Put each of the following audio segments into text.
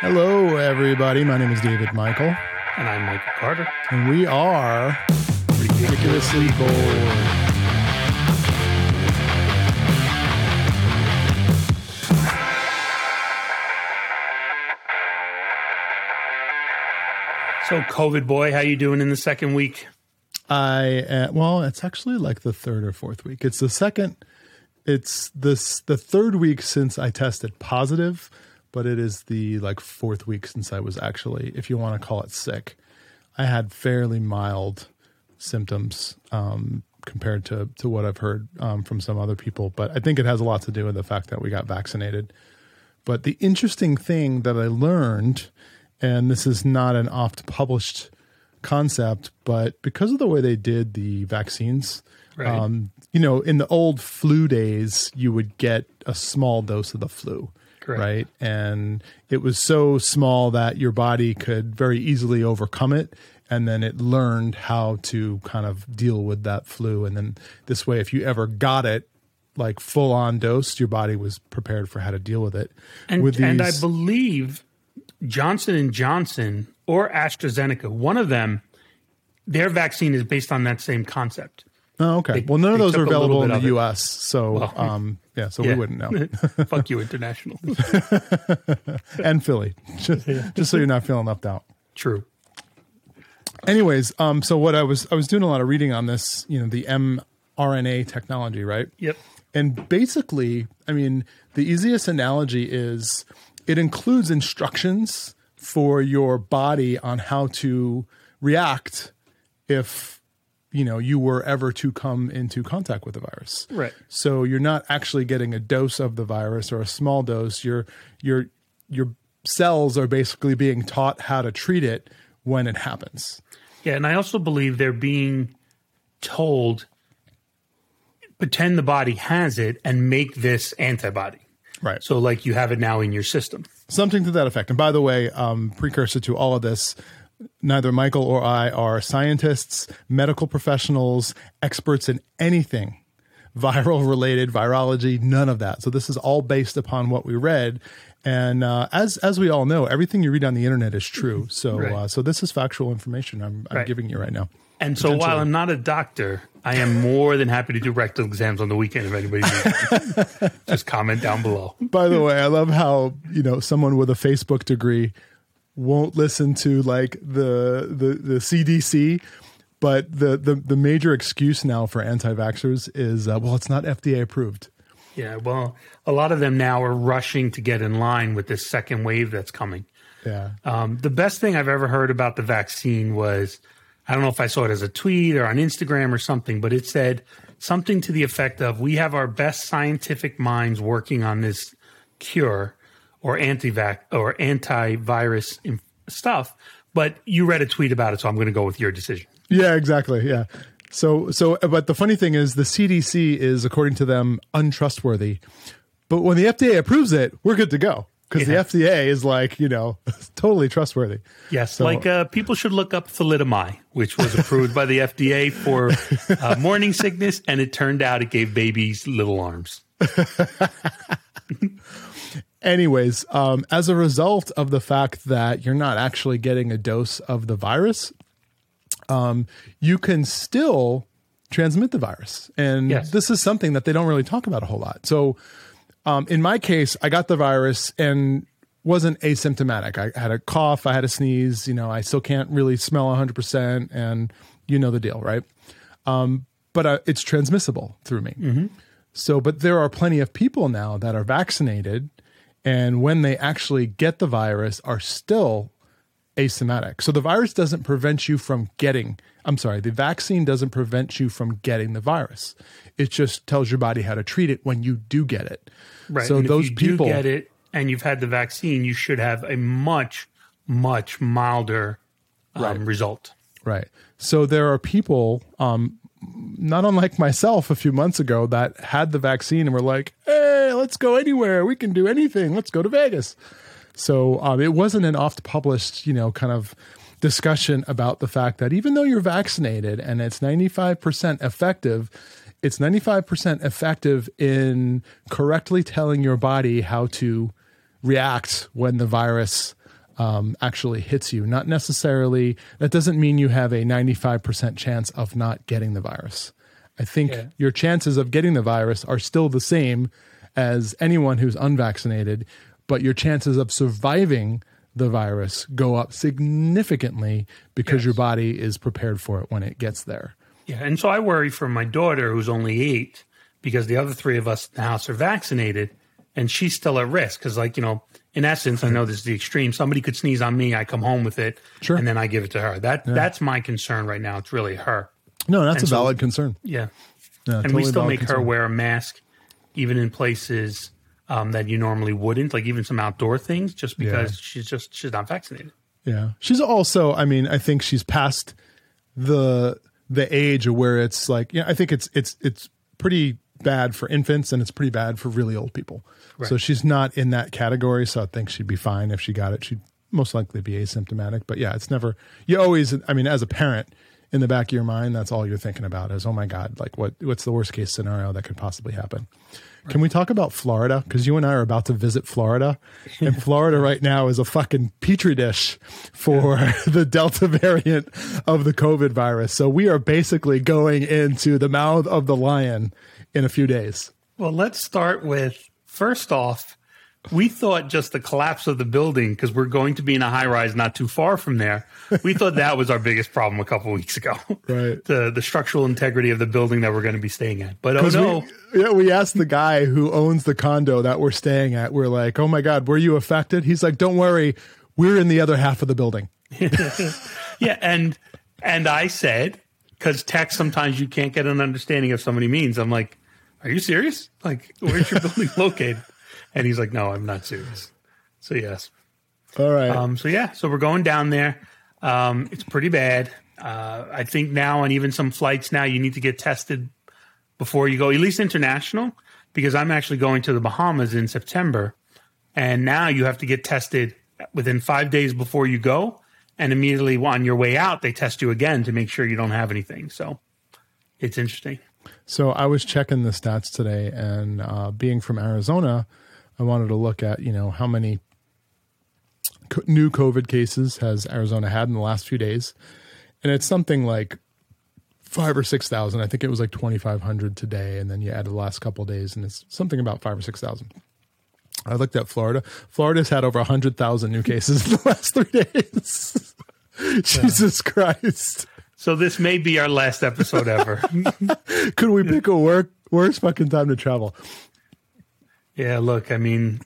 Hello, everybody. My name is David Michael, And I'm Michael Carter. and we are ridiculously bored. So, COVID boy, how you doing in the second week? I uh, well, it's actually like the third or fourth week. It's the second. It's this the third week since I tested positive, but it is the like fourth week since I was actually, if you want to call it sick. I had fairly mild symptoms um, compared to to what I've heard um, from some other people, but I think it has a lot to do with the fact that we got vaccinated. But the interesting thing that I learned, and this is not an oft published concept, but because of the way they did the vaccines, Right. um, you know, in the old flu days, you would get a small dose of the flu. Correct. Right. And it was so small that your body could very easily overcome it. And then it learned how to kind of deal with that flu. And then this way, if you ever got it, like full on dose, your body was prepared for how to deal with it. And, with and I believe Johnson and Johnson or AstraZeneca, one of them, their vaccine is based on that same concept. Oh, okay. well, none of those are took a little available in the. U.S., so um, yeah, so we wouldn't know. Fuck you, international. and Philly, just, just so you're not feeling left out. True. Anyways, um, so what I was I was doing a lot of reading on this, you know, the mRNA technology, right? Yep. And basically, I mean, the easiest analogy is it includes instructions for your body on how to react if you know you were ever to come into contact with the virus. Right. So you're not actually getting a dose of the virus or a small dose. Your your your cells are basically being taught how to treat it when it happens. Yeah, and I also believe they're being told pretend the body has it and make this antibody. Right. So like you have it now in your system. Something to that effect. And by the way, um, precursor to all of this, neither Michael or I are scientists, medical professionals, experts in anything viral related, virology, none of that. So this is all based upon what we read. And uh, as as we all know, everything you read on the internet is true. So Right. uh, so this is factual information I'm, I'm Right. giving you right now. And so while I'm not a doctor, I am more than happy to do rectal exams on the weekend if anybody needs. Just comment down below. By the way, I love how you know someone with a Facebook degree won't listen to like the the the CDC, but the the the major excuse now for anti-vaxxers is uh, well, it's not FDA approved. Yeah, well, a lot of them now are rushing to get in line with this second wave that's coming. Yeah, Um, the best thing I've ever heard about the vaccine was I don't know if I saw it as a tweet or on Instagram or something, but it said something to the effect of We have our best scientific minds working on this cure or anti-vac or antivirus in- stuff. But you read a tweet about it, so I'm going to go with your decision. yeah, exactly. Yeah. So so, but the funny thing is, the CDC is according to them untrustworthy, but when the FDA approves it, we're good to go because Yeah. the FDA is like you know totally trustworthy. Yes, So- like uh, people should look up thalidomide, which was approved by the FDA for uh, morning sickness, and it turned out it gave babies little arms. anyways, um, as a result of the fact that you're not actually getting a dose of the virus, um, you can still transmit the virus. And Yes. this is something that they don't really talk about a whole lot. So, um, in my case, I got the virus and wasn't asymptomatic. I had a cough, I had a sneeze, you know, I still can't really smell 100%, and you know the deal, right? Um, but uh, it's transmissible through me. So, but there are plenty of people now that are vaccinated, and when they actually get the virus, are still asymptomatic. So the virus doesn't prevent you from getting. I'm sorry, the vaccine doesn't prevent you from getting the virus. It just tells your body how to treat it when you do get it. Right. So and those if you people do get it and you've had the vaccine, you should have a much, much milder um, result. Right. So there are people, um, not unlike myself a few months ago, that had the vaccine and were like, hey, let's go anywhere. We can do anything. Let's go to Vegas. So um, it wasn't an oft published, you know, kind of discussion about the fact that even though you're vaccinated and it's 95% effective, it's 95% effective in correctly telling your body how to react when the virus um, actually hits you. Not necessarily, that doesn't mean you have a 95% chance of not getting the virus. I think Yeah. your chances of getting the virus are still the same as anyone who's unvaccinated, but your chances of surviving the virus go up significantly because Yes. your body is prepared for it when it gets there. Yeah, and so I worry for my daughter who's only eight because the other three of us in the house are vaccinated, and she's still at risk because, like you know, in essence, I know this is the extreme. Somebody could sneeze on me, I come home with it, Sure. and then I give it to her. That that's my concern right now. It's really her. No, that's And a so- valid concern. Yeah, Yeah, and totally we still make her wear a mask, even in places um, that you normally wouldn't, like even some outdoor things, just because she's just she's not vaccinated. Yeah. She's also, I mean, I think she's past the the age where it's like, yeah, I think it's it's it's pretty bad for infants and it's pretty bad for really old people. So she's not in that category, so I think she'd be fine if she got it. She'd most likely be asymptomatic, but yeah, it's never you always I mean, as a parent in the back of your mind, that's all you're thinking about is, oh my God, like what what's the worst case scenario that could possibly happen? Can we talk about Florida? Because you and I are about to visit Florida, and Florida right now is a fucking petri dish for the Delta variant of the COVID virus. So we are basically going into the mouth of the lion in a few days. Well, let's start with first off, we thought just the collapse of the building because we're going to be in a high rise not too far from there. We thought that was our biggest problem a couple weeks ago. Right. The the structural integrity of the building that we're going to be staying at. But oh no, we, yeah, we asked the guy who owns the condo that we're staying at. We're like, "Oh my god, were you affected?" He's like, "Don't worry, we're in the other half of the building." yeah, and and I said because text sometimes you can't get an understanding of somebody means. I'm like, are you serious? Like, where's your building located? And he's like, no, I'm not serious. So yes. All right. Um, so yeah, so we're going down there. Um, it's pretty bad. Uh, I think now on even some flights now, you need to get tested before you go, at least international, because I'm actually going to the Bahamas in September, and now you have to get tested within five days before you go, and immediately on your way out, they test you again to make sure you don't have anything. So it's interesting. So I was checking the stats today, and uh, being from Arizona, I wanted to look at you know how many co- new COVID cases has Arizona had in the last few days, and it's something like five or six thousand. I think it was like twenty five hundred today, and then you add the last couple of days, and it's something about five or six thousand. I looked at Florida. Florida's had over hundred thousand new cases in the last three days. Jesus Christ! So this may be our last episode ever. Could we pick a work worst fucking time to travel? Yeah, look, I mean,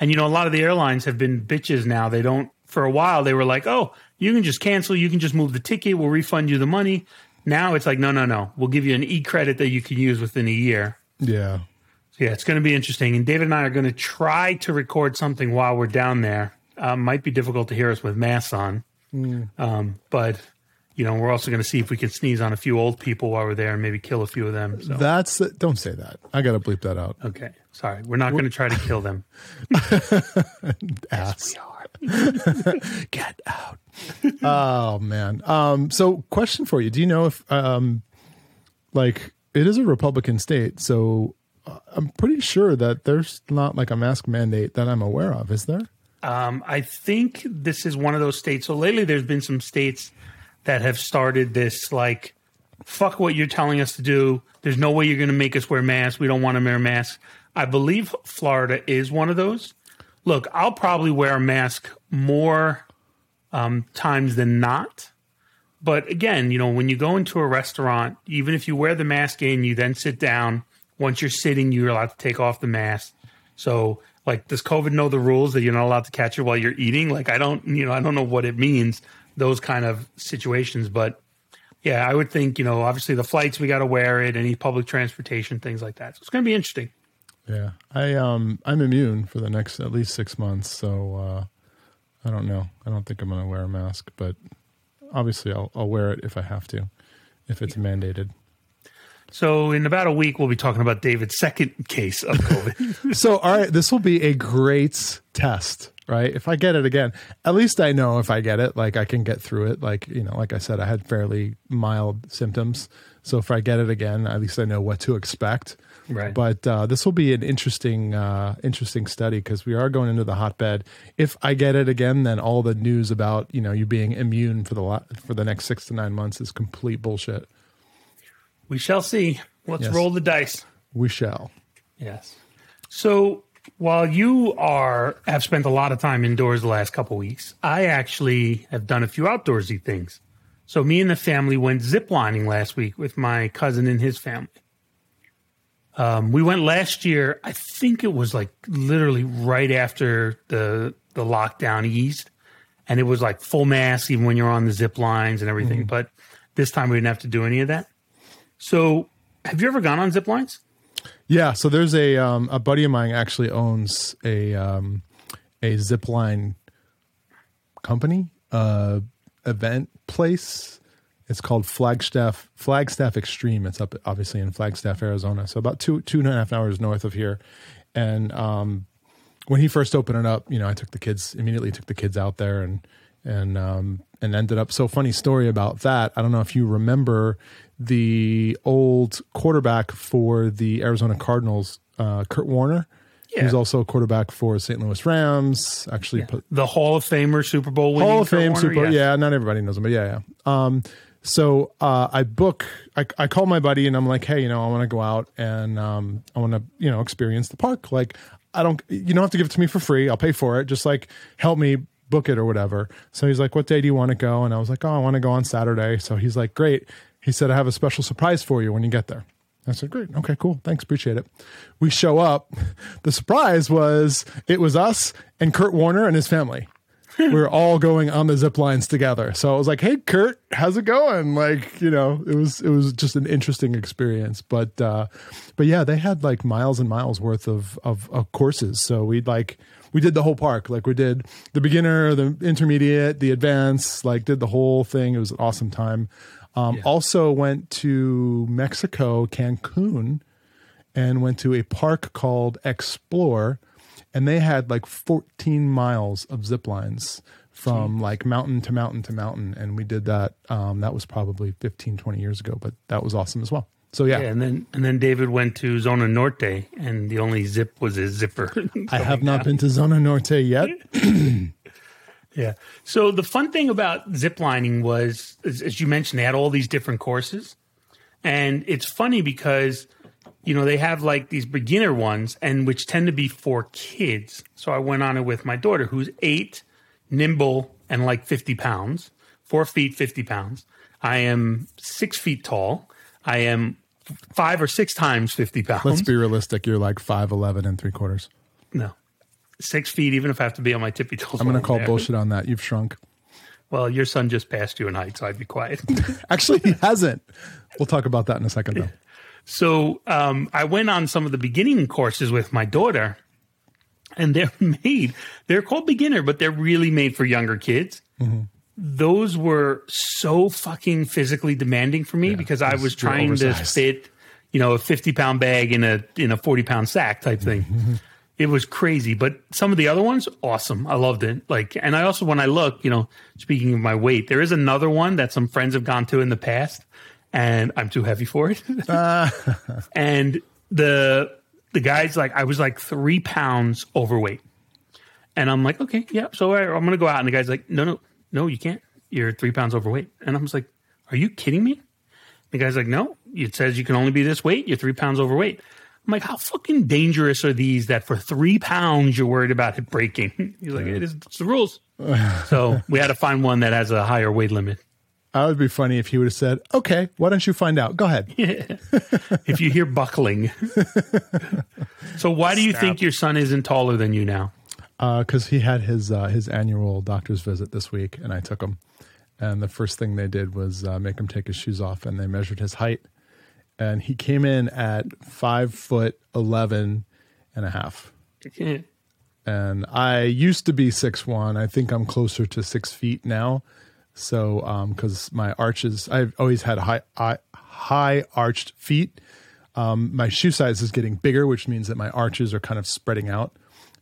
and you know, a lot of the airlines have been bitches now. They don't, for a while, they were like, oh, you can just cancel, you can just move the ticket, we'll refund you the money. Now it's like, no, no, no, we'll give you an e credit that you can use within a year. Yeah. So yeah, it's going to be interesting. And David and I are going to try to record something while we're down there. Uh, might be difficult to hear us with masks on, um, but you know, we're also going to see if we can sneeze on a few old people while we're there and maybe kill a few of them. So. That's don't say that. I gotta bleep that out. Okay, sorry, we're not going to try to kill them. Ass. Yes, we are. Get out. oh man. Um. So, question for you: Do you know if um, like it is a Republican state? So uh, I'm pretty sure that there's not like a mask mandate that I'm aware of. Is there? Um, I think this is one of those states. So lately, there's been some states that have started this like, fuck what you're telling us to do. There's no way you're going to make us wear masks. We don't want to wear masks. I believe Florida is one of those. Look, I'll probably wear a mask more um, times than not. But again, you know, when you go into a restaurant, even if you wear the mask in, you then sit down. Once you're sitting, you're allowed to take off the mask. So, like, does COVID know the rules that you're not allowed to catch it while you're eating? Like, I don't, you know, I don't know what it means, those kind of situations. But yeah, I would think, you know, obviously the flights, we got to wear it, any public transportation, things like that. So it's going to be interesting. Yeah. I um I'm immune for the next at least six months. So uh, I don't know. I don't think I'm gonna wear a mask, but obviously I'll I'll wear it if I have to, if it's mandated. So in about a week, we'll be talking about David's second case of COVID. So, all right, this will be a great test right? If I get it again, at least I know if I get it, like I can get through it. Like, you know, like I said, I had fairly mild symptoms. So if I get it again, at least I know what to expect. Right. But uh, this will be an interesting, uh, interesting study because we are going into the hotbed. If I get it again, then all the news about you know you being immune for the la- for the next six to nine months is complete bullshit. We shall see. Let's Yes. roll the dice. We shall. Yes. So while you are have spent a lot of time indoors the last couple weeks, I actually have done a few outdoorsy things. So me and the family went ziplining last week with my cousin and his family. Um, we went last year. I think it was like literally right after the the lockdown eased, and it was like full mask even when you're on the zip lines and everything. But this time we didn't have to do any of that. So, have you ever gone on zip lines? Yeah. So there's a um, a buddy of mine actually owns a um, a zip line company uh, event place. It's called Flagstaff Flagstaff Extreme. It's up obviously in Flagstaff, Arizona. So about two two and a half hours north of here. And um, when he first opened it up, you know, I took the kids immediately took the kids out there and and um, and ended up. So funny story about that. I don't know if you remember the old quarterback for the Arizona Cardinals, uh, Kurt Warner. Yeah. He's also a quarterback for St. Louis Rams. Actually, put, The Hall of Famer, Super Bowl winning Hall of Kurt Fame, Warner? Super. Yes. Yeah, not everybody knows him, but yeah, yeah. Um, so uh, I book. I, I call my buddy and I'm like, hey, you know, I want to go out and um, I want to, you know, experience the park. Like, I don't. You don't have to give it to me for free. I'll pay for it. Just like help me book it or whatever. So he's like, what day do you want to go? And I was like, oh, I want to go on Saturday. So he's like, great. He said, I have a special surprise for you when you get there. I said, great. Okay, cool. Thanks. Appreciate it. We show up. The surprise was it was us and Kurt Warner and his family. we were all going on the zip lines together. So I was like, "Hey, Kurt, how's it going?" Like, you know, it was it was just an interesting experience. But uh, but yeah, they had like miles and miles worth of of, of courses. So we'd like we did the whole park. Like we did the beginner, the intermediate, the advanced. Like did the whole thing. It was an awesome time. Um, Also went to Mexico, Cancun, and went to a park called Xplor, and they had like 14 miles of zip lines from like mountain to mountain to mountain, and we did that. Um, that was probably 15, 20 years ago, but that was awesome as well. So yeah, Yeah, and then and then David went to Zona Norte, and the only zip was his zipper. I have not been to Zona Norte yet. Yeah. So the fun thing about ziplining was, as, as you mentioned, they had all these different courses, and it's funny because you know they have like these beginner ones, and which tend to be for kids. So I went on it with my daughter, who's eight, nimble, and like fifty pounds, four feet, fifty pounds. I am six feet tall. I am five or six times fifty pounds. Let's be realistic. You're like 5'11 and three quarters. no. Six feet, even if I have to be on my tippy toes. I'm going to call there. bullshit on that. You've shrunk. Well, your son just passed you in height, so I'd be quiet. Actually, he hasn't. We'll talk about that in a second, though. So um, I went on some of the beginning courses with my daughter, and they're made. They're called beginner, but they're really made for younger kids. Mm-hmm. Those were so fucking physically demanding for me because I was trying to fit, you know, a fifty pound bag in a in a forty pound sack type thing. Mm-hmm. It was crazy, but some of the other ones, awesome. I loved it. Like, and I also, when I look, you know, speaking of my weight, there is another one that some friends have gone to in the past, and I'm too heavy for it. and the the guy's like, I was like three pounds overweight, and I'm like, okay, yeah. So I, I'm gonna go out, and the guy's like, no, no, no, you can't. You're three pounds overweight, and I was like, are you kidding me? The guy's like, no, it says you can only be this weight. You're three pounds overweight. I'm like, how fucking dangerous are these that for three pounds you're worried about it breaking? He's like, it is it's the rules. so we had to find one that has a higher weight limit. That would be funny if he would have said, "Okay, why don't you find out? Go ahead." If you hear buckling. so why do you think your son isn't taller than you now? Because Uh, he had his uh, his annual doctor's visit this week, and I took him. And the first thing they did was uh, make him take his shoes off, and they measured his height, and he came in at five foot eleven and a half. And I used to be six one. I think I'm closer to six feet now. So, because my arches, I've always had high high, high arched feet. Um, my shoe size is getting bigger, which means that my arches are kind of spreading out.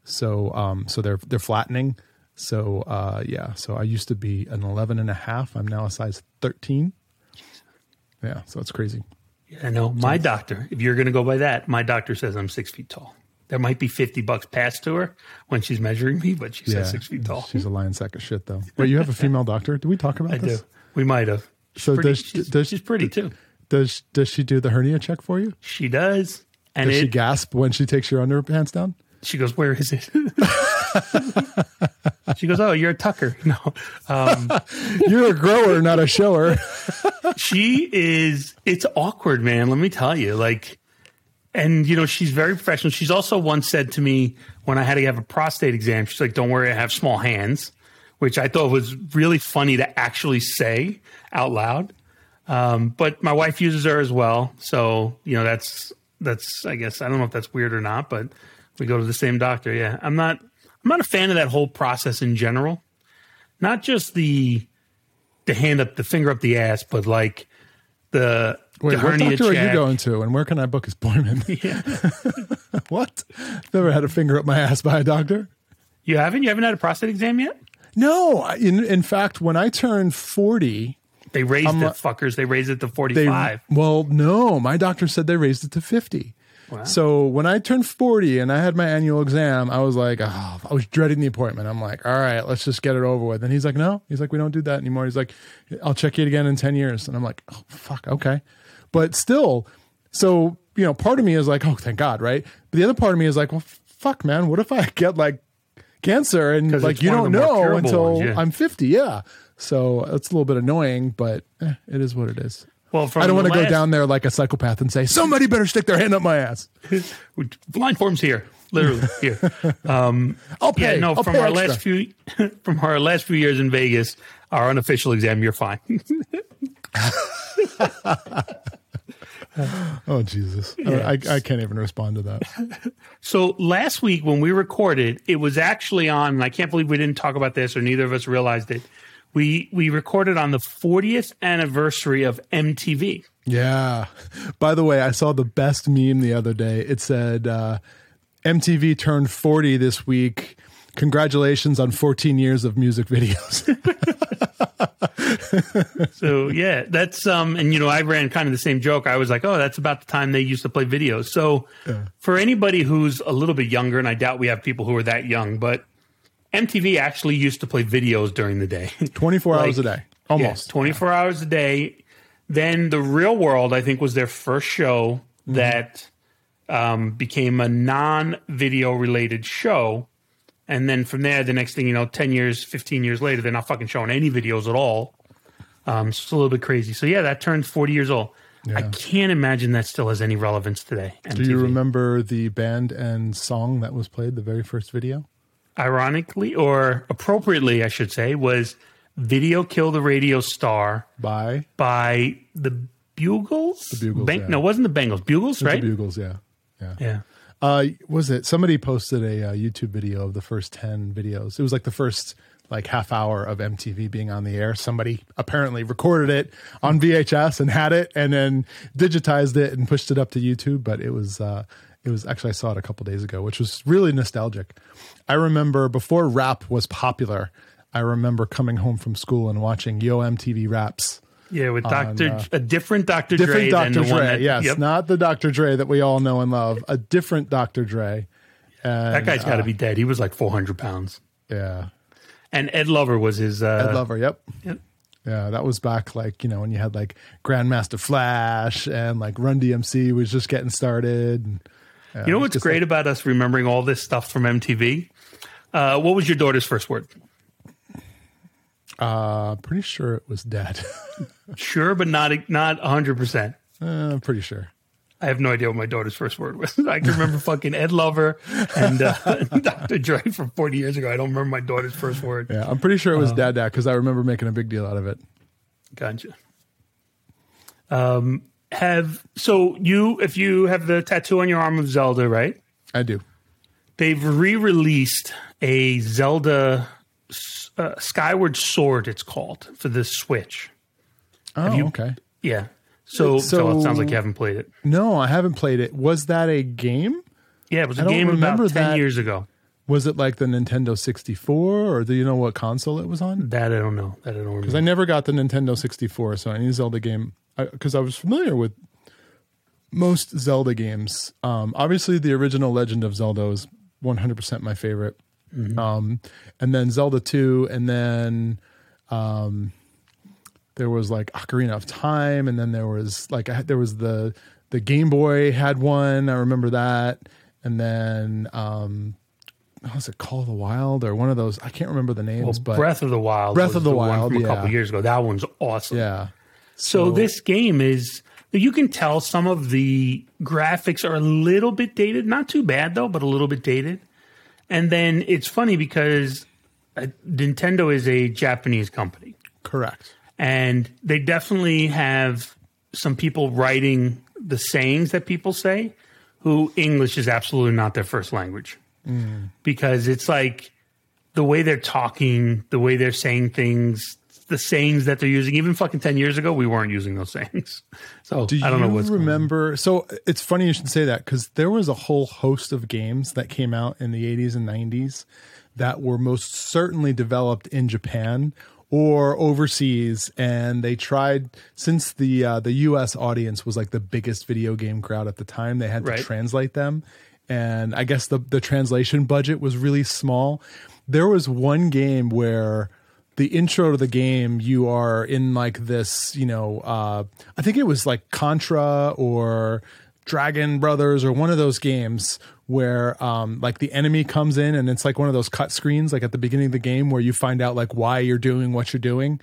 So um, so they're they're flattening. So uh, yeah, so I used to be an 11 and a half. I'm now a size 13. Yeah, so it's crazy. I know my doctor. If you're going to go by that, my doctor says I'm six feet tall. There might be fifty bucks passed to her when she's measuring me, but she Yeah, says six feet tall. She's a lion sack of shit, though. Wait, you have a female doctor? Did we talk about I this? do. We might have. She's So pretty, does- she's, does- she's pretty too. Does does she do the hernia check for you? She does, and Does she gasp when she takes your underpants down? She goes, "Where is it?" she goes, "Oh, you're a tucker." No, um, You're a grower, not a shower. she is. It's awkward, man. Let me tell you, like. And you know she's very professional. She's also once said to me when I had to have a prostate exam, she's like, "Don't worry, I have small hands," which I thought was really funny to actually say out loud. Um, but my wife uses her as well, so you know that's that's I guess I don't know if that's weird or not, but we go to the same doctor. Yeah, I'm not I'm not a fan of that whole process in general. Not just the the hand up, the finger up the ass, but like the Wait, the what doctor are you going to, and where can I book his appointment? Yeah. what? Never had a finger up my ass by a doctor. You haven't? You haven't had a prostate exam yet? No, in in fact, when I turned forty, They raised I'm it, fuckers. They raised it to they 45. well, no, my doctor said they raised it to fifty. So when I turned forty and I had my annual exam, I was like, oh, I was dreading the appointment. I'm like, all right, let's just get it over with. And he's like, no, he's like, we don't do that anymore. He's like, I'll check you again in ten years. And I'm like, oh fuck, okay, but still, so you know, part of me is like, oh, thank God, right? But the other part of me is like, well, fuck, man, what if I get like cancer and like you don't know until ones, yeah. I'm 50? Yeah. So it's a little bit annoying, but eh, it is what it is. Well, I don't want to go down there like a psychopath and say somebody better stick their hand up my ass. Blind form's here, literally here. Um, I'll pay. yeah, no, I'll from pay our extra. last few from our last few years in Vegas, our unofficial exam, you're fine. Oh Jesus! I, I can't even respond to that. So last week when we recorded, it was actually on. And I can't believe we didn't talk about this, or neither of us realized it. We we recorded on the 40th anniversary of MTV. Yeah. By the way, I saw the best meme the other day. It said uh, MTV turned 40 this week. Congratulations on 14 years of music videos. So yeah, that's um, and you know, I ran kind of the same joke. I was like, oh, that's about the time they used to play videos. So for anybody who's a little bit younger, and I doubt we have people who are that young, but MTV actually used to play videos during the day. 24 hours a day, almost. Yes, 24 hours a day. Then The Real World, I think, was their first show Mm-hmm. that um, became a non video related show. And then from there, the next thing you know, 10 years, 15 years later, they're not fucking showing any videos at all. Um, it's a little bit crazy. So yeah, that turns 40 years old. I can't imagine that still has any relevance today. Do you remember the band and song that was played, the very first video? Ironically, or appropriately, I should say, was Video Kill the Radio Star By by the Buggles. The Buggles, yeah. No, it wasn't the Bengals. Buggles, the right? Buggles, yeah. Yeah. yeah. Uh, was it somebody posted a uh, YouTube video of the first 10 videos? It was like the first like half hour of MTV being on the air. Somebody apparently recorded it on VHS and had it and then digitized it and pushed it up to YouTube. But it was, uh, it was actually, I saw it a couple days ago, which was really nostalgic. I remember before rap was popular, I remember coming home from school and watching Yo MTV raps. Yeah, with Dr. a different Dr. Different Dre Dr. the one Dre, that, yes, yep. not the Dr. Dre that we all know and love, a different Dr. Dre. And, that guy's got to uh, be dead. He was like 400 pounds. yeah. And Ed Lover was his. Uh, Ed Lover, yep. Yep. Yeah, that was back like, you know, when you had like Grandmaster Flash and like Run DMC was just getting started. And, yeah, You know what's great like- about us remembering all this stuff from MTV? Uh, what was your daughter's first word? uh, pretty sure it was dad. Sure, but not not 100%. uh, I'm pretty sure. I have no idea what my daughter's first word was. I can remember fucking Ed Lover and uh, Dr. Dre from 40 years ago. I don't remember my daughter's first word. Yeah, I'm pretty sure it was Uh-huh. Dad Dad because I remember making a big deal out of it. Gotcha. Um, have so you if you have the tattoo on your arm of Zelda, right? I do. They've re-released a Zelda uh, Skyward Sword. It's called for the Switch. Oh, you- okay. Yeah. So, so, So- it sounds like you haven't played it. No, I haven't played it. Was that a game? Yeah, it was a I game about ten that. years ago. Was it like the Nintendo 64 or do you know what console it was on? That I don't know. That I don't remember. Because. I never got the Nintendo 64, so any Zelda game, because I, was familiar with most Zelda games. Um, obviously, the original Legend of Zelda is 100% my favorite. Um, and then Zelda 2, and then um, there was like Ocarina of Time, and then there was like I, there was the the Game Boy had one. I remember that, and then um, what was it Call of the Wild or one of those? I can't remember the well, names, but Breath of the Wild. Breath of the one Wild, from a yeah. couple years ago. That one's awesome. yeah, So this game is you can tell some of the graphics are a little bit dated, not too bad though, but a little bit dated. And then it's funny because uh, Nintendo is a Japanese company correct. and they definitely have some people writing the sayings that people say who English is absolutely not their first language. Because it's like the way they're talking, the way they're saying things, the sayings that they're using. Even fucking 10 years ago, we weren't using those sayings. So Do I don't know you what's going on. remember? So it's funny you should say that because there was a whole host of games that came out in the 80s and 90s that were most certainly developed in Japan or overseas, and they tried since the uh, the U.S. audience was like the biggest video game crowd at the time. They had to Right. translate them, and I guess the the translation budget was really small. There was one game where the intro to the game you are in like this you know uh i think it was like contra or dragon brothers or one of those games where um like the enemy comes in and it's like one of those cut screens like at the beginning of the game where you find out like why you're doing what you're doing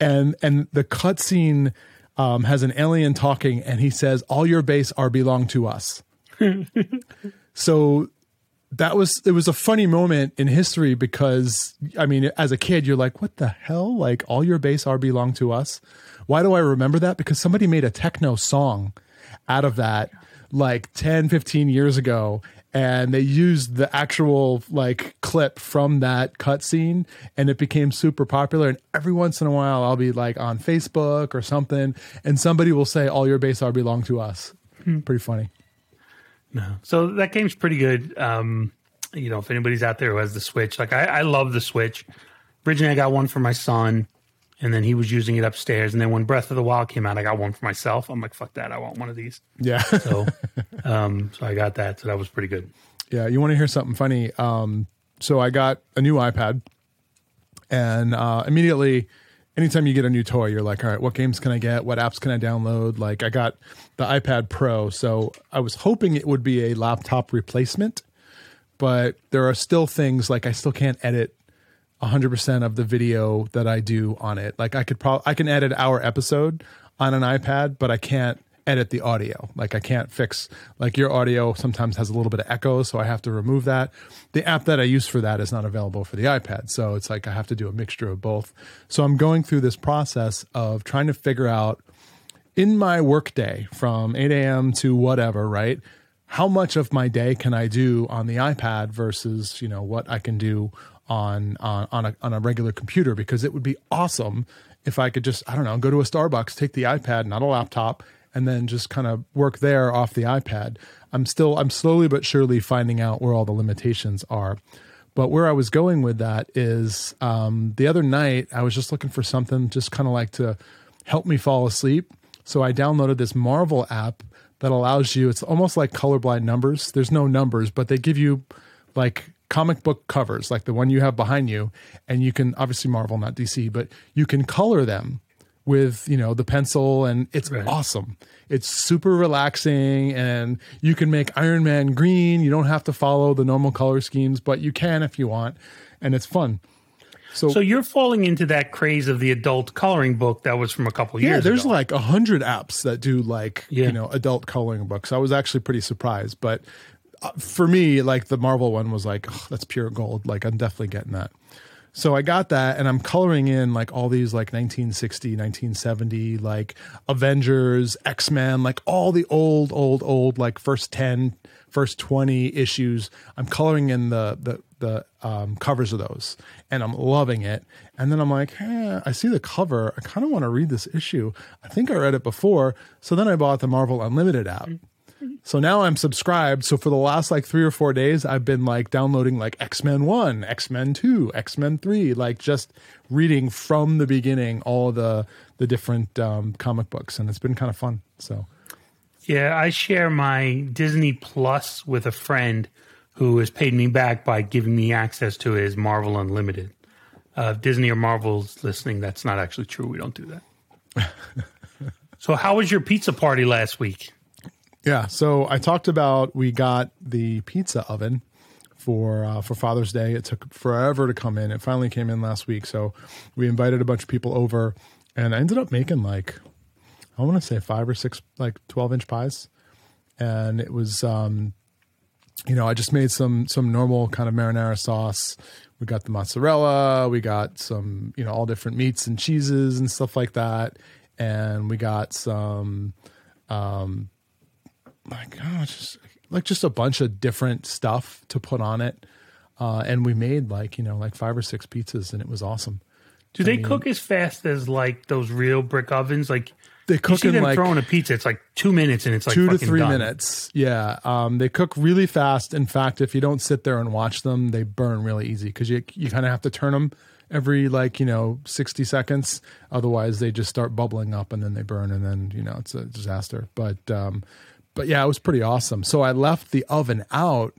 and and the cut scene um has an alien talking and he says all your base are belong to us so that was it was a funny moment in history because I mean as a kid you're like what the hell? Like all your base are belong to us. Why do I remember that? Because somebody made a techno song out of that like 10 15 years ago and they used the actual like clip from that cutscene and it became super popular and every once in a while I'll be like on Facebook or something and somebody will say all your base are belong to us. Hmm. Pretty funny No. So that game's pretty good. Um, you know, if anybody's out there who has the Switch, like I, I love the Switch. Originally, I got one for my son, and then he was using it upstairs. And then when Breath of the Wild came out, I got one for myself. I'm like, fuck that, I want one of these. yeah So, um, so I got that. So that was pretty good. Yeah, you want to hear something funny? Um, so I got a new iPad, and uh, immediately, anytime you get a new toy, you're like, all right, what games can I get? What apps can I download? Like, I got the iPad Pro, so I was hoping it would be a laptop replacement, but there are still things like I still can't edit 100% of the video that I do on it. Like, I could probably I can edit our episode on an iPad, but I can't edit the audio. Like I can't fix like your audio sometimes has a little bit of echo, so I have to remove that. The app that I use for that is not available for the iPad. So it's like I have to do a mixture of both. So I'm going through this process of trying to figure out in my workday from 8 a.m. to whatever, right? How much of my day can I do on the iPad versus, you know, what I can do on on on a on a regular computer because it would be awesome if I could just, I don't know, go to a Starbucks, take the iPad, not a laptop, and then just kind of work there off the iPad. I'm still I'm slowly but surely finding out where all the limitations are. But where I was going with that is um, the other night I was just looking for something just kind of like to help me fall asleep. So I downloaded this Marvel app that allows you. It's almost like colorblind numbers. There's no numbers, but they give you like comic book covers, like the one you have behind you, and you can obviously Marvel, not DC, but you can color them with you know the pencil and it's Right. awesome it's super relaxing and you can make iron man green you don't have to follow the normal color schemes but you can if you want and it's fun so, So you're falling into that craze of the adult coloring book that was from a couple yeah years ago. Yeah, there's like a hundred apps that do like Yeah. you know adult coloring books i was actually pretty surprised but uh, for me like the marvel one was like "Ugh, that's pure gold like i'm definitely getting that so I got that and I'm coloring in like all these like 1960, 1970, like Avengers, X-Men, like all the old, old, old, like first 10, first 20 issues. I'm coloring in the, the, the um, covers of those and I'm loving it. And then I'm like, eh, I see the cover. I kind of want to read this issue. I think I read it before. So then I bought the Marvel Unlimited app. So now I'm subscribed. So for the last like three or four days, I've been like downloading like X Men 1, X Men 2, X Men 3, like just reading from the beginning all the the different um, comic books. And it's been kind of fun. So Yeah, I share my Disney Plus with a friend who has paid me back by giving me access to his Marvel Unlimited. Uh, Disney or Marvel's listening, that's not actually true. We don't do that. so, how was your pizza party last week? Yeah, so I talked about we got the pizza oven for uh, for Father's Day. It took forever to come in. It finally came in last week, so we invited a bunch of people over, and I ended up making like I want to say five or six like twelve inch pies, and it was um, you know I just made some some normal kind of marinara sauce. We got the mozzarella, we got some you know all different meats and cheeses and stuff like that, and we got some like oh, just like just a bunch of different stuff to put on it. Uh, and we made like you know like five or six pizzas, and it was awesome. Do they cook as fast as like those real brick ovens? Like They you cook see them like throwing a pizza, it's like two minutes and it's like two to three done. minutes. Yeah, um, they cook really fast. In fact, if you don't sit there and watch them, they burn really easy because you you kind of have to turn them every like you know sixty seconds. Otherwise, they just start bubbling up and then they burn, and then you know it's a disaster. But um, but yeah, it was pretty awesome. So I left the oven out,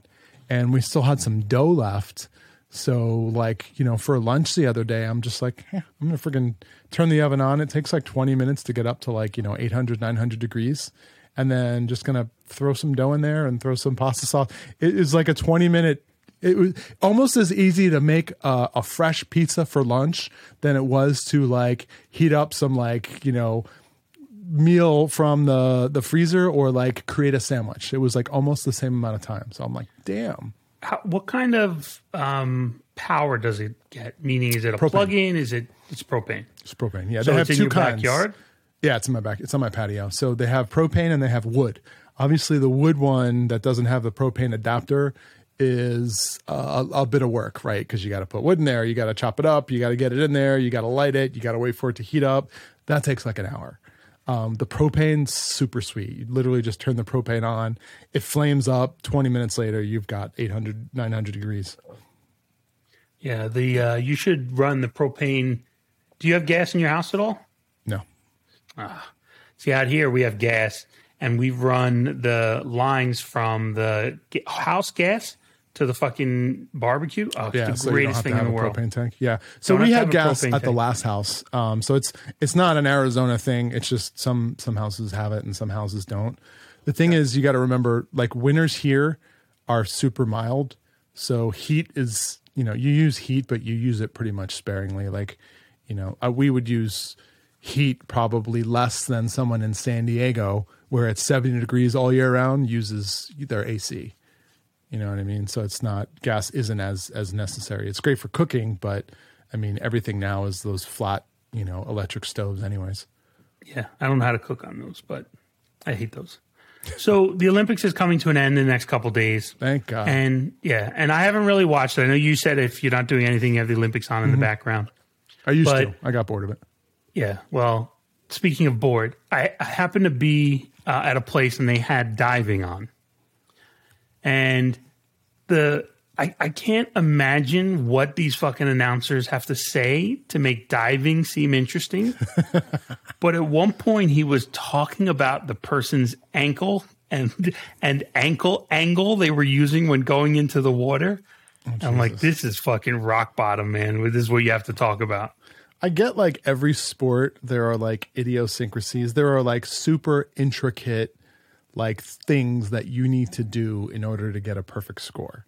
and we still had some dough left. So like you know for lunch the other day, I'm just like eh, I'm gonna freaking turn the oven on. It takes like 20 minutes to get up to like you know 800 900 degrees, and then just gonna throw some dough in there and throw some pasta sauce. It is like a 20 minute. It was almost as easy to make a, a fresh pizza for lunch than it was to like heat up some like you know meal from the the freezer or like create a sandwich. It was like almost the same amount of time. So I'm like, damn. How, what kind of um, power does it get? Meaning, is it a Propane. plug-in? Is it it's propane? It's propane. Yeah, So they have two kinds. backyard. Yeah, it's in my back. It's on my patio. So they have propane and they have wood. Obviously, the wood one that doesn't have the propane adapter is a, a bit of work, right? Because you got to put wood in there, you got to chop it up, you got to get it in there, you got to light it, you got to wait for it to heat up. That takes like an hour. Um, the propane's super sweet. You literally just turn the propane on, it flames up. 20 minutes later, you've got 800, 900 degrees. Yeah, the uh, you should run the propane. Do you have gas in your house at all? No. See, out here we have gas, and we run the lines from the house gas to the fucking barbecue. Oh, it's Yeah, the so greatest thing in the world. propane tank. Yeah, so Don't we had to have a gas at the last house. Um, so it's it's not an Arizona thing. It's just some some houses have it and some houses don't. The thing is, you got to remember, like winters here are super mild, so heat is you know you use heat, but you use it pretty much sparingly. Like you know, uh, we would use heat probably less than someone in San Diego, where it's seventy degrees all year round, uses their AC. You know what I mean? So it's not gas isn't as as necessary. It's great for cooking, but I mean everything now is those flat, you know, electric stoves anyways. Yeah, I don't know how to cook on those, but I hate those. So the Olympics is coming to an end in the next couple days. Thank God. And yeah, and I haven't really watched it. I know you said if you're not doing anything, you have the Olympics on in Mm-hmm. the background. I used but- to. I got bored of it. Yeah. Well, speaking of bored, I, I happened to be uh, at a place and they had diving on, and the I, I can't imagine what these fucking announcers have to say to make diving seem interesting. but at one point, he was talking about the person's ankle and and ankle angle they were using when going into the water. Oh, I'm like, this is fucking rock bottom, man. This is what you have to talk about. I get like every sport there are like idiosyncrasies. There are like super intricate like things that you need to do in order to get a perfect score.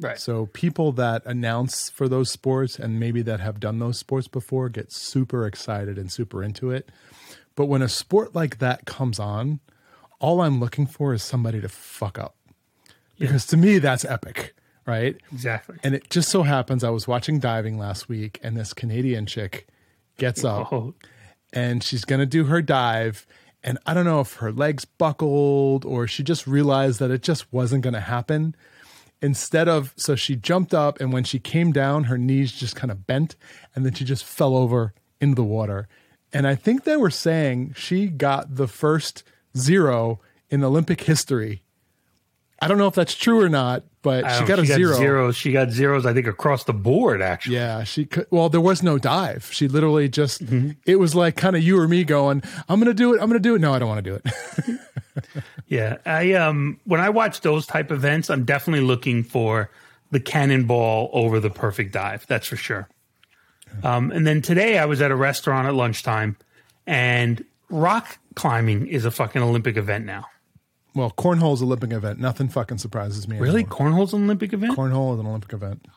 Right. So people that announce for those sports and maybe that have done those sports before get super excited and super into it. But when a sport like that comes on, all I'm looking for is somebody to fuck up. Because to me that's epic, right? Exactly. And it just so happens I was watching diving last week and this Canadian chick gets up Oh, and she's going to do her dive and I don't know if her legs buckled or she just realized that it just wasn't going to happen. Instead of so she jumped up and when she came down her knees just kind of bent and then she just fell over into the water. And I think they were saying she got the first zero in Olympic history. I don't know if that's true or not, but she got a zero. zeros. She got zeros, I think, across the board, actually. Yeah, she could. Well, there was no dive. She literally just. Mm-hmm. It was like kind of you or me going, "I'm going to do it. I'm going to do it." No, I don't want to do it. Yeah, I um when I watch those type events, I'm definitely looking for the cannonball over the perfect dive. That's for sure. Um, and then today I was at a restaurant at lunchtime, and rock climbing is a fucking Olympic event now. Well, cornhole's an Olympic event. Nothing fucking surprises me. Really, anymore. cornhole's an Olympic event? Cornhole is an Olympic event. Oh,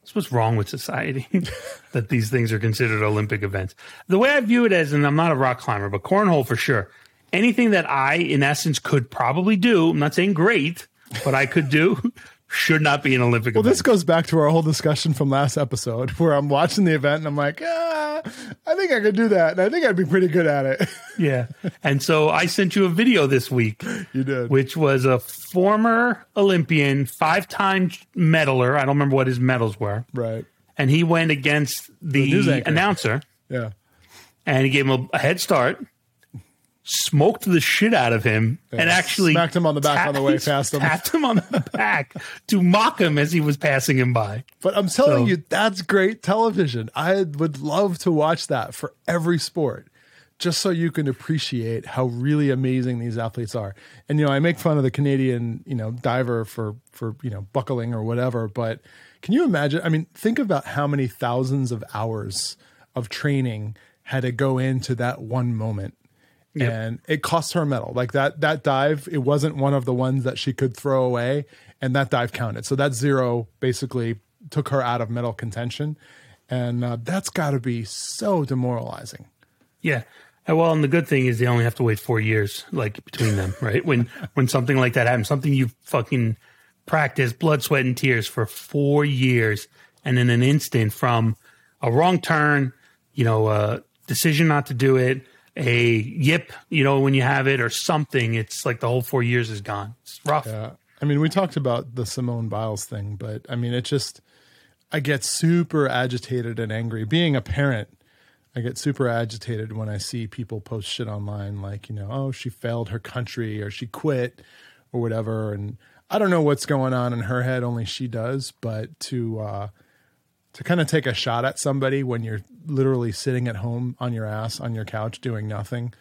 That's what's wrong with society that these things are considered Olympic events. The way I view it as, and I'm not a rock climber, but cornhole for sure. Anything that I, in essence, could probably do, I'm not saying great, but I could do, should not be an Olympic Well, event. this goes back to our whole discussion from last episode where I'm watching the event and I'm like, ah, I think I could do that. And I think I'd be pretty good at it. yeah. And so I sent you a video this week, you did. which was a former Olympian, five time medaler. I don't remember what his medals were. right. And he went against the, anchor. announcer Yeah. and he gave him a, a head start, smoked the shit out of him, and actually smacked him on the back on the way past him. Tapped him on the back to mock him as he was passing him by. But I'm telling So- you, that's great television. I would love to watch that for every sport, just so you can appreciate how really amazing these athletes are. And you know, I make fun of the Canadian, you know, diver for for you know buckling or whatever. But can you imagine? I mean, think about how many thousands of hours of training had to go into that one moment. And it cost her a medal. Like that that dive, it wasn't one of the ones that she could throw away, and that dive counted. So that zero basically took her out of medal contention, and uh, that's got to be so demoralizing. Yeah. Uh, Well, and the good thing is they only have to wait four years, like between them, right? When when something like that happens, something you fucking practice blood, sweat, and tears for four years, and in an instant from a wrong turn, you know, a decision not to do it, a yip, you know, when you have it, or something, it's like the whole four years is gone. It's rough. Yeah. I mean, we talked about the Simone Biles thing, but I mean, it just, I get super agitated and angry. Being a parent, I get super agitated when I see people post shit online like, you know, oh, she failed her country or she quit or whatever. And I don't know what's going on in her head, only she does. But to, uh, to kind of take a shot at somebody when you're literally sitting at home on your ass on your couch doing nothing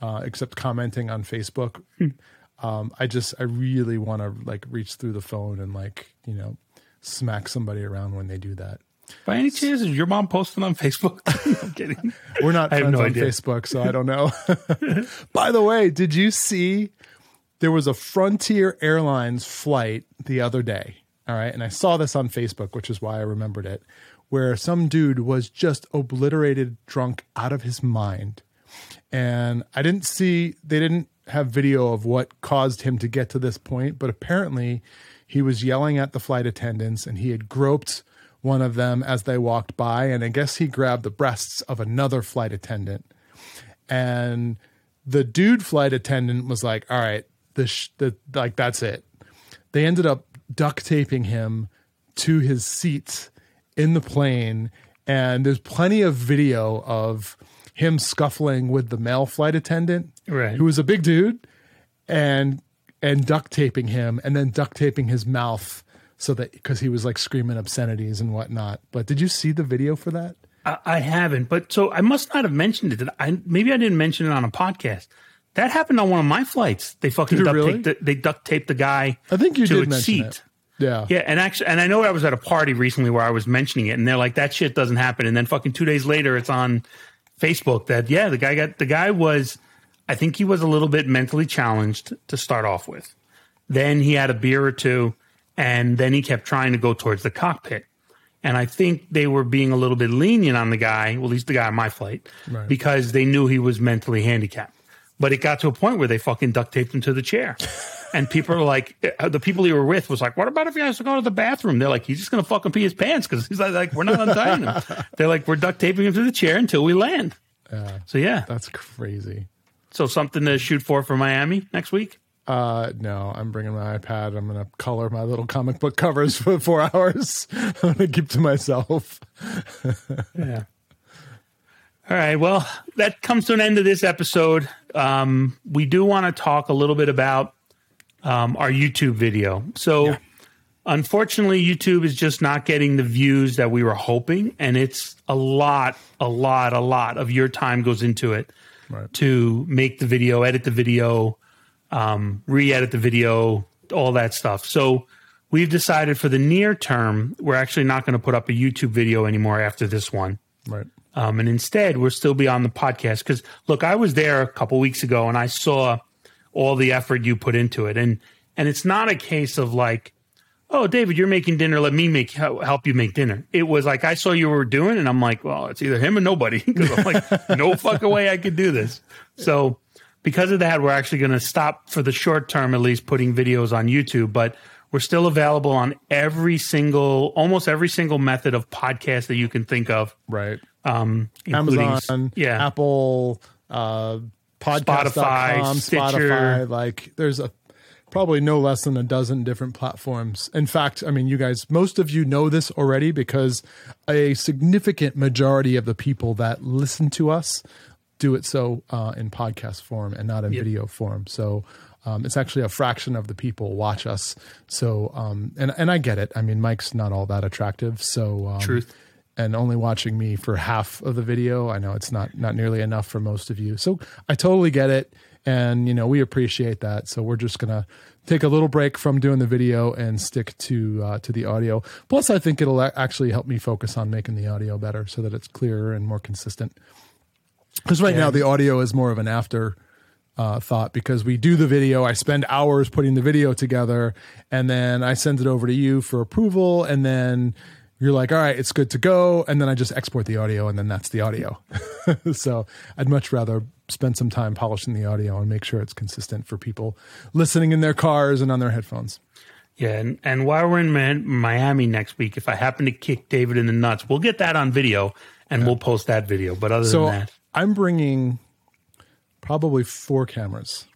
uh, except commenting on Facebook. um, I just I really want to like reach through the phone and like you know smack somebody around when they do that. By any chance, is your mom posting on Facebook? I'm kidding. We're not friends no on idea. Facebook, so I don't know. By the way, did you see there was a Frontier Airlines flight the other day? All right, and I saw this on Facebook, which is why I remembered it, where some dude was just obliterated drunk out of his mind. And I didn't see they didn't have video of what caused him to get to this point, but apparently he was yelling at the flight attendants and he had groped one of them as they walked by and I guess he grabbed the breasts of another flight attendant and the dude flight attendant was like, "All right, this the like that's it." They ended up duct taping him to his seat in the plane, and there's plenty of video of him scuffling with the male flight attendant, Right. who was a big dude, and and duct taping him, and then duct taping his mouth so that because he was like screaming obscenities and whatnot. But did you see the video for that? I, I haven't, but so I must not have mentioned it. I maybe I didn't mention it on a podcast. That happened on one of my flights. They fucking duct really? taped the, they duct taped the guy. I think you to did its seat. it. Yeah, Yeah, and actually, and I know I was at a party recently where I was mentioning it, and they're like, "That shit doesn't happen." And then fucking two days later, it's on Facebook that yeah, the guy got the guy was, I think he was a little bit mentally challenged to start off with. Then he had a beer or two, and then he kept trying to go towards the cockpit. And I think they were being a little bit lenient on the guy, well, at least the guy on my flight, Right. because they knew he was mentally handicapped. But it got to a point where they fucking duct taped him to the chair. And people are like, uh, the people he were with was like, what about if he has to go to the bathroom? They're like, he's just going to fucking pee his pants because he's like, like, we're not untying him. They're like, we're duct taping him to the chair until we land. so, yeah. that's crazy. So, something to shoot for for Miami next week. Uh, no, I'm bringing my iPad. I'm gonna color my little comic book covers for four hours. I'm gonna keep to myself. Yeah. All right. Well, that comes to an end of this episode. Um, we do want to talk a little bit about um, our YouTube video. So, yeah. unfortunately, YouTube is just not getting the views that we were hoping, and it's a lot, a lot, a lot of your time goes into it right. to make the video, edit the video, um, re-edit the video, all that stuff. So, we've decided for the near term, we're actually not going to put up a YouTube video anymore after this one. Right. Um, and instead, we'll still be on the podcast. Because look, I was there a couple weeks ago and I saw all the effort you put into it, and and it's not a case of like, oh, David, you're making dinner. Let me make help you make dinner. It was like I saw you were doing, and I'm like, well, it's either him or nobody. Because I'm like, no fucking way I could do this. So because of that, we're actually going to stop for the short term, at least, putting videos on YouTube, but. We're still available on every single, almost every single method of podcast that you can think of. Right um, Amazon, yeah, Apple, uh, podcast.com, Spotify, Spotify. Like there's a probably no less than a dozen different platforms. In fact, I mean, you guys, most of you know this already because a significant majority of the people that listen to us do it so uh, in podcast form and not in yep. video form. So um, it's actually a fraction of the people watch us. So, um, and and I get it. I mean, Mike's not all that attractive. So, um, truth and only watching me for half of the video. I know it's not not nearly enough for most of you. So I totally get it and you know, we appreciate that. So we're just going to take a little break from doing the video and stick to uh, to the audio. Plus I think it'll actually help me focus on making the audio better so that it's clearer and more consistent. Cuz right now the audio is more of an after uh, thought because we do the video. I spend hours putting the video together, and then I send it over to you for approval, and then you're like, all right, it's good to go. And then I just export the audio and then that's the audio. so I'd much rather spend some time polishing the audio and make sure it's consistent for people listening in their cars and on their headphones. Yeah. And, and while we're in Miami next week, if I happen to kick David in the nuts, we'll get that on video and yeah. we'll post that video. But other so than that, I'm bringing probably four cameras.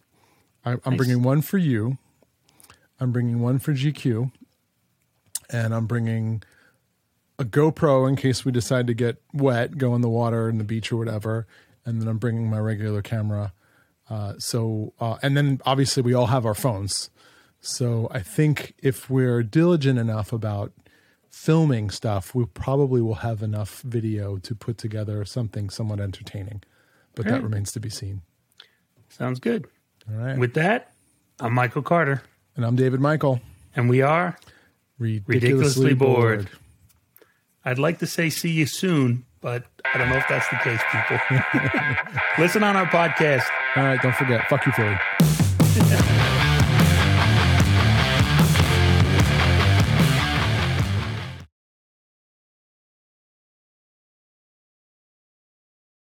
I, am nice. bringing one for you. I'm bringing one for GQ. And I'm bringing a GoPro in case we decide to get wet, go in the water in the beach or whatever, and then I'm bringing my regular camera. Uh, so, uh, and then obviously we all have our phones. So I think if we're diligent enough about filming stuff, we probably will have enough video to put together something somewhat entertaining. But that remains to be seen. Sounds good. All right. With that, I'm Michael Carter. And I'm David Michael. And we are ridiculously, ridiculously bored. bored. I'd like to say see you soon, but I don't know if that's the case, people. Listen on our podcast. All right, don't forget. Fuck you, Philly.